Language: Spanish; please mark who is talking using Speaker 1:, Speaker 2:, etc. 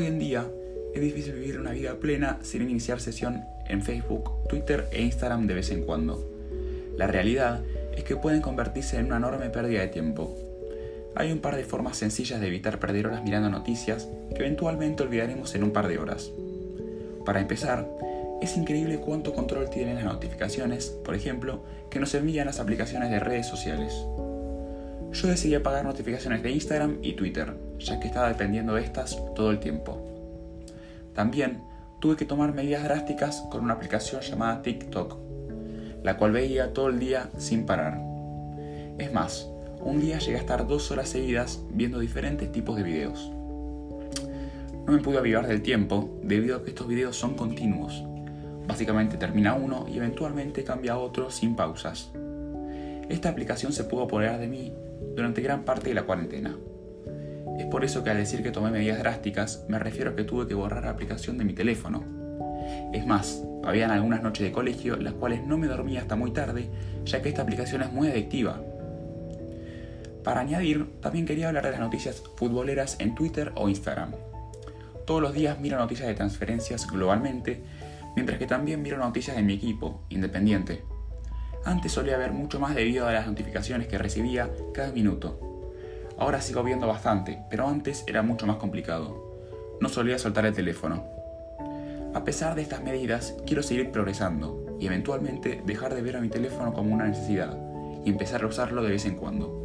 Speaker 1: es difícil vivir una vida plena sin iniciar sesión en Facebook, Twitter e Instagram de vez en cuando. La realidad es que pueden convertirse en una enorme pérdida de tiempo. Hay un par de formas sencillas de evitar perder horas mirando noticias que eventualmente olvidaremos en un par de horas. Para empezar, es increíble cuánto control tienen las notificaciones, por ejemplo, que nos envían las aplicaciones de redes sociales. Yo decidí apagar notificaciones de Instagram y Twitter, ya que estaba dependiendo de estas todo el tiempo. También tuve que tomar medidas drásticas con una aplicación llamada TikTok, la cual veía todo el día sin parar. Es más, un día llegué a estar dos horas seguidas viendo diferentes tipos de videos. No me pude avivar del tiempo debido a que estos videos son continuos. Básicamente termina uno y eventualmente cambia a otro sin pausas. Esta aplicación se pudo apoderar de mí durante gran parte de la cuarentena. Es por eso que al decir que tomé medidas drásticas me refiero a que tuve que borrar la aplicación de mi teléfono. Es más, habían algunas noches de colegio las cuales no me dormía hasta muy tarde, ya que esta aplicación es muy adictiva. Para añadir, también quería hablar de las noticias futboleras en Twitter o Instagram. Todos los días miro noticias de transferencias globalmente, mientras que también miro noticias de mi equipo, Independiente. Antes solía ver mucho más debido a las notificaciones que recibía cada minuto. Ahora sigo viendo bastante, pero antes era mucho más complicado. No solía soltar el teléfono. A pesar de estas medidas, quiero seguir progresando y eventualmente dejar de ver a mi teléfono como una necesidad y empezar a usarlo de vez en cuando.